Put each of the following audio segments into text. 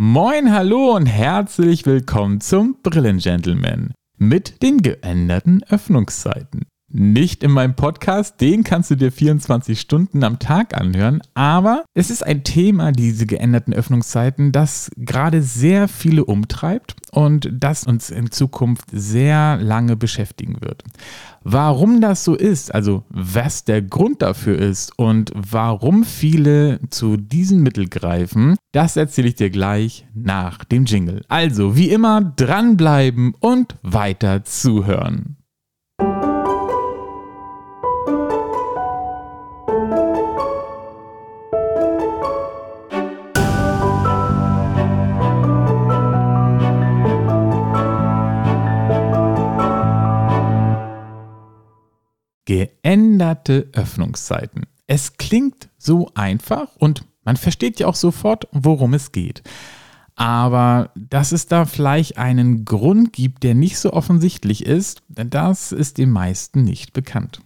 Moin, hallo und herzlich willkommen zum Brillengentleman mit den geänderten Öffnungszeiten. Nicht in meinem Podcast, den kannst du dir 24 Stunden am Tag anhören, aber es ist ein Thema, diese geänderten Öffnungszeiten, das gerade sehr viele umtreibt und das uns in Zukunft sehr lange beschäftigen wird. Warum das so ist, also was der Grund dafür ist und warum viele zu diesem Mittel greifen, das erzähle ich dir gleich nach dem Jingle. Also wie immer dranbleiben und weiter zuhören. Geänderte Öffnungszeiten. Es klingt so einfach und man versteht ja auch sofort, worum es geht. Aber dass es da vielleicht einen Grund gibt, der nicht so offensichtlich ist, das ist den meisten nicht bekannt.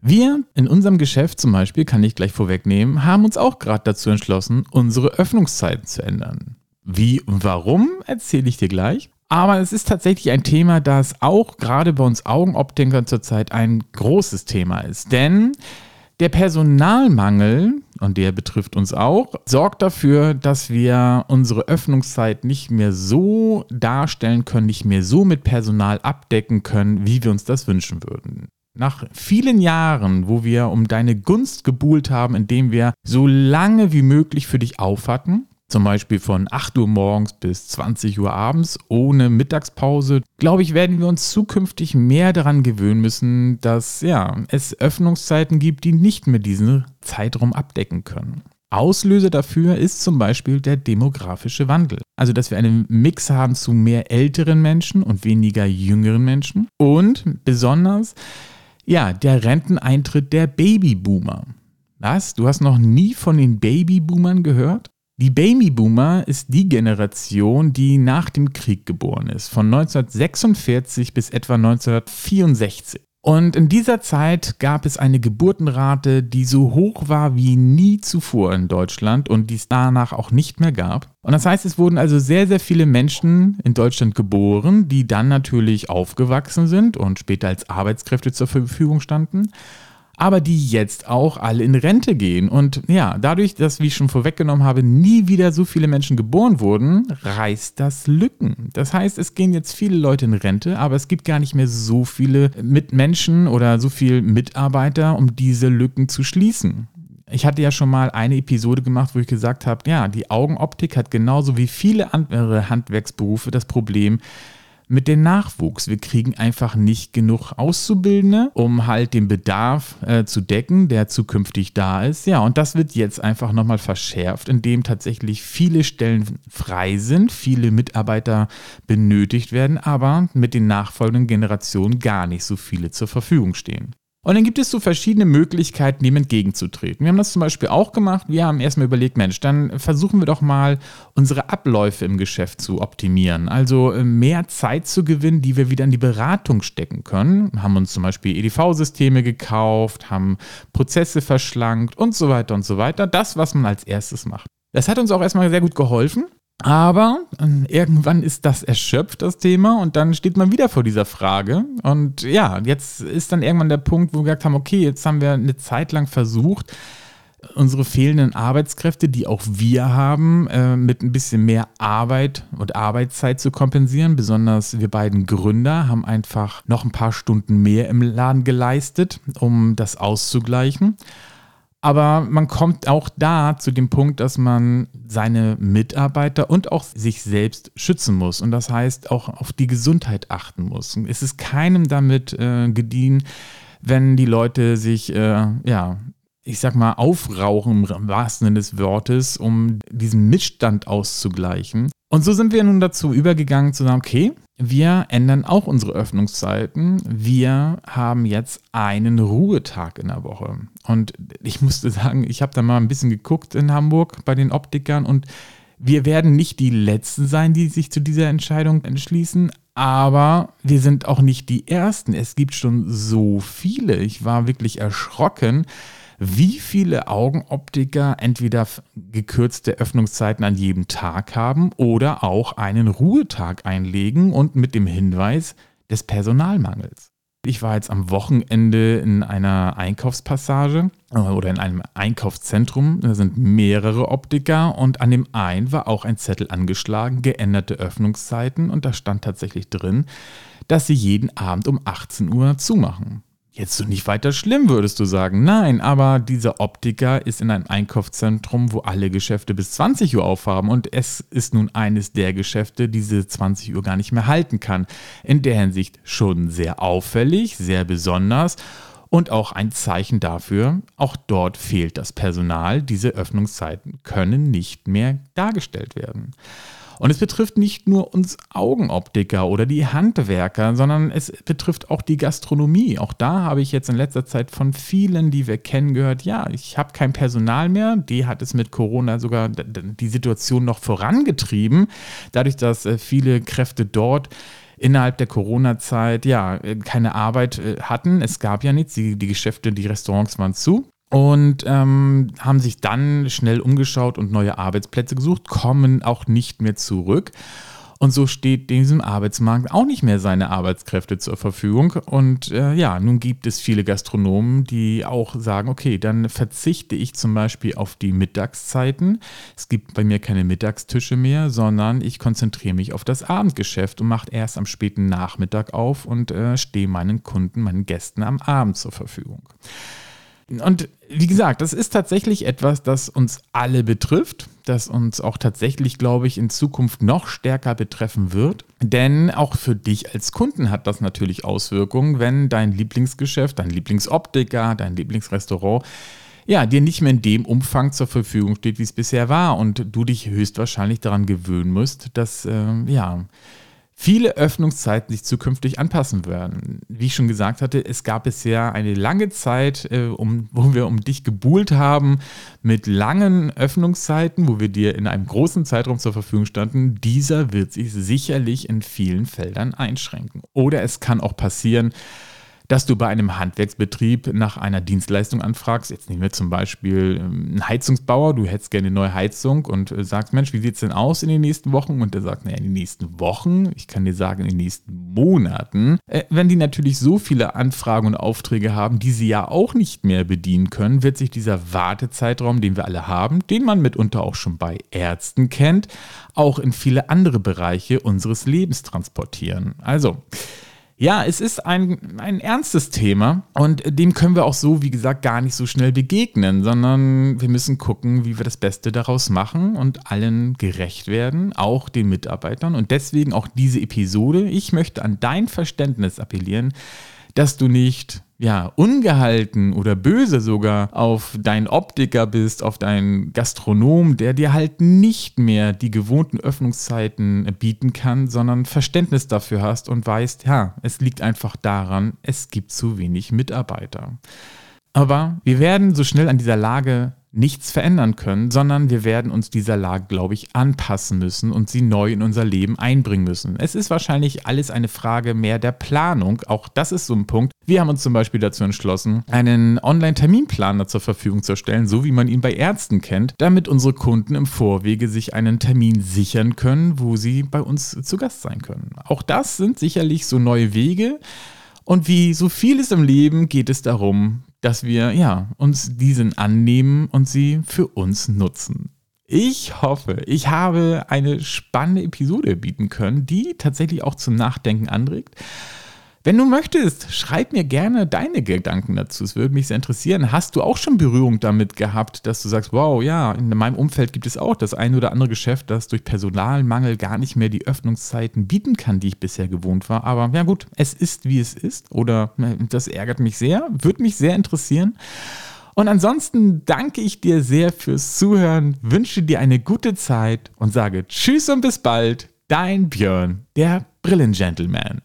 Wir in unserem Geschäft zum Beispiel, kann ich gleich vorwegnehmen, haben uns auch gerade dazu entschlossen, unsere Öffnungszeiten zu ändern. Wie und warum, erzähle ich dir gleich. Aber es ist tatsächlich ein Thema, das auch gerade bei uns Augenoptikern zurzeit ein großes Thema ist. Denn der Personalmangel, und der betrifft uns auch, sorgt dafür, dass wir unsere Öffnungszeit nicht mehr so darstellen können, nicht mehr so mit Personal abdecken können, wie wir uns das wünschen würden. Nach vielen Jahren, wo wir um deine Gunst gebuhlt haben, indem wir so lange wie möglich für dich auf hatten, zum Beispiel von 8 Uhr morgens bis 20 Uhr abends ohne Mittagspause, glaube ich, werden wir uns zukünftig mehr daran gewöhnen müssen, dass ja, es Öffnungszeiten gibt, die nicht mehr diesen Zeitraum abdecken können. Auslöser dafür ist zum Beispiel der demografische Wandel. Also, dass wir einen Mix haben zu mehr älteren Menschen und weniger jüngeren Menschen. Und besonders, ja, der Renteneintritt der Babyboomer. Was? Du hast noch nie von den Babyboomern gehört? Die Babyboomer ist die Generation, die nach dem Krieg geboren ist, von 1946 bis etwa 1964. Und in dieser Zeit gab es eine Geburtenrate, die so hoch war wie nie zuvor in Deutschland und die es danach auch nicht mehr gab. Und das heißt, es wurden also sehr, sehr viele Menschen in Deutschland geboren, die dann natürlich aufgewachsen sind und später als Arbeitskräfte zur Verfügung standen aber die jetzt auch alle in Rente gehen. Und ja, dadurch, dass, wie ich schon vorweggenommen habe, nie wieder so viele Menschen geboren wurden, reißt das Lücken. Das heißt, es gehen jetzt viele Leute in Rente, aber es gibt gar nicht mehr so viele Mitmenschen oder so viele Mitarbeiter, um diese Lücken zu schließen. Ich hatte ja schon mal eine Episode gemacht, wo ich gesagt habe, ja, die Augenoptik hat genauso wie viele andere Handwerksberufe das Problem, mit dem Nachwuchs. Wir kriegen einfach nicht genug Auszubildende, um halt den Bedarf äh, zu decken, der zukünftig da ist. Ja, und das wird jetzt einfach nochmal verschärft, indem tatsächlich viele Stellen frei sind, viele Mitarbeiter benötigt werden, aber mit den nachfolgenden Generationen gar nicht so viele zur Verfügung stehen. Und dann gibt es so verschiedene Möglichkeiten, dem entgegenzutreten. Wir haben das zum Beispiel auch gemacht. Wir haben erstmal überlegt, Mensch, dann versuchen wir doch mal unsere Abläufe im Geschäft zu optimieren. Also äh, mehr Zeit zu gewinnen, die wir wieder in die Beratung stecken können. Haben uns zum Beispiel EDV-Systeme gekauft, haben Prozesse verschlankt und so weiter und so weiter. Das, was man als erstes macht. Das hat uns auch erstmal sehr gut geholfen. Aber äh, irgendwann ist das erschöpft, das Thema, und dann steht man wieder vor dieser Frage. Und ja, jetzt ist dann irgendwann der Punkt, wo wir gesagt haben, okay, jetzt haben wir eine Zeit lang versucht, unsere fehlenden Arbeitskräfte, die auch wir haben, äh, mit ein bisschen mehr Arbeit und Arbeitszeit zu kompensieren. Besonders wir beiden Gründer haben einfach noch ein paar Stunden mehr im Laden geleistet, um das auszugleichen. Aber man kommt auch da zu dem Punkt, dass man seine Mitarbeiter und auch sich selbst schützen muss. Und das heißt auch auf die Gesundheit achten muss. Es ist keinem damit äh, gedient, wenn die Leute sich, äh, ja, ich sag mal, aufrauchen im wahrsten Sinne des Wortes, um diesen Missstand auszugleichen. Und so sind wir nun dazu übergegangen zu sagen, okay, wir ändern auch unsere Öffnungszeiten. Wir haben jetzt einen Ruhetag in der Woche. Und ich musste sagen, ich habe da mal ein bisschen geguckt in Hamburg bei den Optikern und wir werden nicht die Letzten sein, die sich zu dieser Entscheidung entschließen, aber wir sind auch nicht die Ersten. Es gibt schon so viele. Ich war wirklich erschrocken, wie viele Augenoptiker entweder gekürzte Öffnungszeiten an jedem Tag haben oder auch einen Ruhetag einlegen und mit dem Hinweis des Personalmangels. Ich war jetzt am Wochenende in einer Einkaufspassage äh, oder in einem Einkaufszentrum. Da sind mehrere Optiker und an dem einen war auch ein Zettel angeschlagen, geänderte Öffnungszeiten und da stand tatsächlich drin, dass sie jeden Abend um 18 Uhr zumachen. Jetzt so nicht weiter schlimm, würdest du sagen. Nein, aber dieser Optiker ist in einem Einkaufszentrum, wo alle Geschäfte bis 20 Uhr aufhaben und es ist nun eines der Geschäfte, die diese 20 Uhr gar nicht mehr halten kann. In der Hinsicht schon sehr auffällig, sehr besonders und auch ein Zeichen dafür, auch dort fehlt das Personal, diese Öffnungszeiten können nicht mehr dargestellt werden. Und es betrifft nicht nur uns Augenoptiker oder die Handwerker, sondern es betrifft auch die Gastronomie. Auch da habe ich jetzt in letzter Zeit von vielen, die wir kennen, gehört, ja, ich habe kein Personal mehr. Die hat es mit Corona sogar die Situation noch vorangetrieben, dadurch, dass äh, viele Kräfte dort innerhalb der Corona-Zeit ja keine Arbeit äh, hatten. Es gab ja nichts, die, die Geschäfte, die Restaurants waren zu und ähm, haben sich dann schnell umgeschaut und neue Arbeitsplätze gesucht, kommen auch nicht mehr zurück. Und so steht diesem Arbeitsmarkt auch nicht mehr seine Arbeitskräfte zur Verfügung. Und äh, ja, nun gibt es viele Gastronomen, die auch sagen, okay, dann verzichte ich zum Beispiel auf die Mittagszeiten. Es gibt bei mir keine Mittagstische mehr, sondern ich konzentriere mich auf das Abendgeschäft und mache erst am späten Nachmittag auf und äh, stehe meinen Kunden, meinen Gästen am Abend zur Verfügung. Und wie gesagt, das ist tatsächlich etwas, das uns alle betrifft, das uns auch tatsächlich, glaube ich, in Zukunft noch stärker betreffen wird. Denn auch für dich als Kunden hat das natürlich Auswirkungen, wenn dein Lieblingsgeschäft, dein Lieblingsoptiker, dein Lieblingsrestaurant ja, dir nicht mehr in dem Umfang zur Verfügung steht, wie es bisher war und du dich höchstwahrscheinlich daran gewöhnen musst, dass äh, ja viele Öffnungszeiten sich zukünftig anpassen werden. Wie ich schon gesagt hatte, es gab bisher eine lange Zeit, äh, um, wo wir um dich gebuhlt haben mit langen Öffnungszeiten, wo wir dir in einem großen Zeitraum zur Verfügung standen. Dieser wird sich sicherlich in vielen Feldern einschränken. Oder es kann auch passieren, dass du bei einem Handwerksbetrieb nach einer Dienstleistung anfragst. Jetzt nehmen wir zum Beispiel ähm, einen Heizungsbauer, du hättest gerne eine neue Heizung und äh, sagst, Mensch, wie sieht es denn aus in den nächsten Wochen? Und der sagt, naja, in den nächsten Wochen, ich kann dir sagen, in den nächsten Monaten. Äh, wenn die natürlich so viele Anfragen und Aufträge haben, die sie ja auch nicht mehr bedienen können, wird sich dieser Wartezeitraum, den wir alle haben, den man mitunter auch schon bei Ärzten kennt, auch in viele andere Bereiche unseres Lebens transportieren. Also, ja, es ist ein, ein ernstes Thema und dem können wir auch so, wie gesagt, gar nicht so schnell begegnen, sondern wir müssen gucken, wie wir das Beste daraus machen und allen gerecht werden, auch den Mitarbeitern. Und deswegen auch diese Episode. Ich möchte an dein Verständnis appellieren, dass du nicht ja, ungehalten oder böse sogar auf deinen Optiker bist, auf deinen Gastronom, der dir halt nicht mehr die gewohnten Öffnungszeiten bieten kann, sondern Verständnis dafür hast und weißt, ja, es liegt einfach daran, es gibt zu wenig Mitarbeiter. Aber wir werden so schnell an dieser Lage nichts verändern können, sondern wir werden uns dieser Lage, glaube ich, anpassen müssen und sie neu in unser Leben einbringen müssen. Es ist wahrscheinlich alles eine Frage mehr der Planung. Auch das ist so ein Punkt. Wir haben uns zum Beispiel dazu entschlossen, einen Online-Terminplaner zur Verfügung zu stellen, so wie man ihn bei Ärzten kennt, damit unsere Kunden im Vorwege sich einen Termin sichern können, wo sie bei uns zu Gast sein können. Auch das sind sicherlich so neue Wege. Und wie so vieles im Leben geht es darum, dass wir ja, uns diesen annehmen und sie für uns nutzen. Ich hoffe, ich habe eine spannende Episode bieten können, die tatsächlich auch zum Nachdenken anregt. Wenn du möchtest, schreib mir gerne deine Gedanken dazu. Es würde mich sehr interessieren. Hast du auch schon Berührung damit gehabt, dass du sagst, wow, ja, in meinem Umfeld gibt es auch das ein oder andere Geschäft, das durch Personalmangel gar nicht mehr die Öffnungszeiten bieten kann, die ich bisher gewohnt war. Aber ja gut, es ist, wie es ist. Oder äh, das ärgert mich sehr, würde mich sehr interessieren. Und ansonsten danke ich dir sehr fürs Zuhören, wünsche dir eine gute Zeit und sage Tschüss und bis bald. Dein Björn, der Brillengentleman.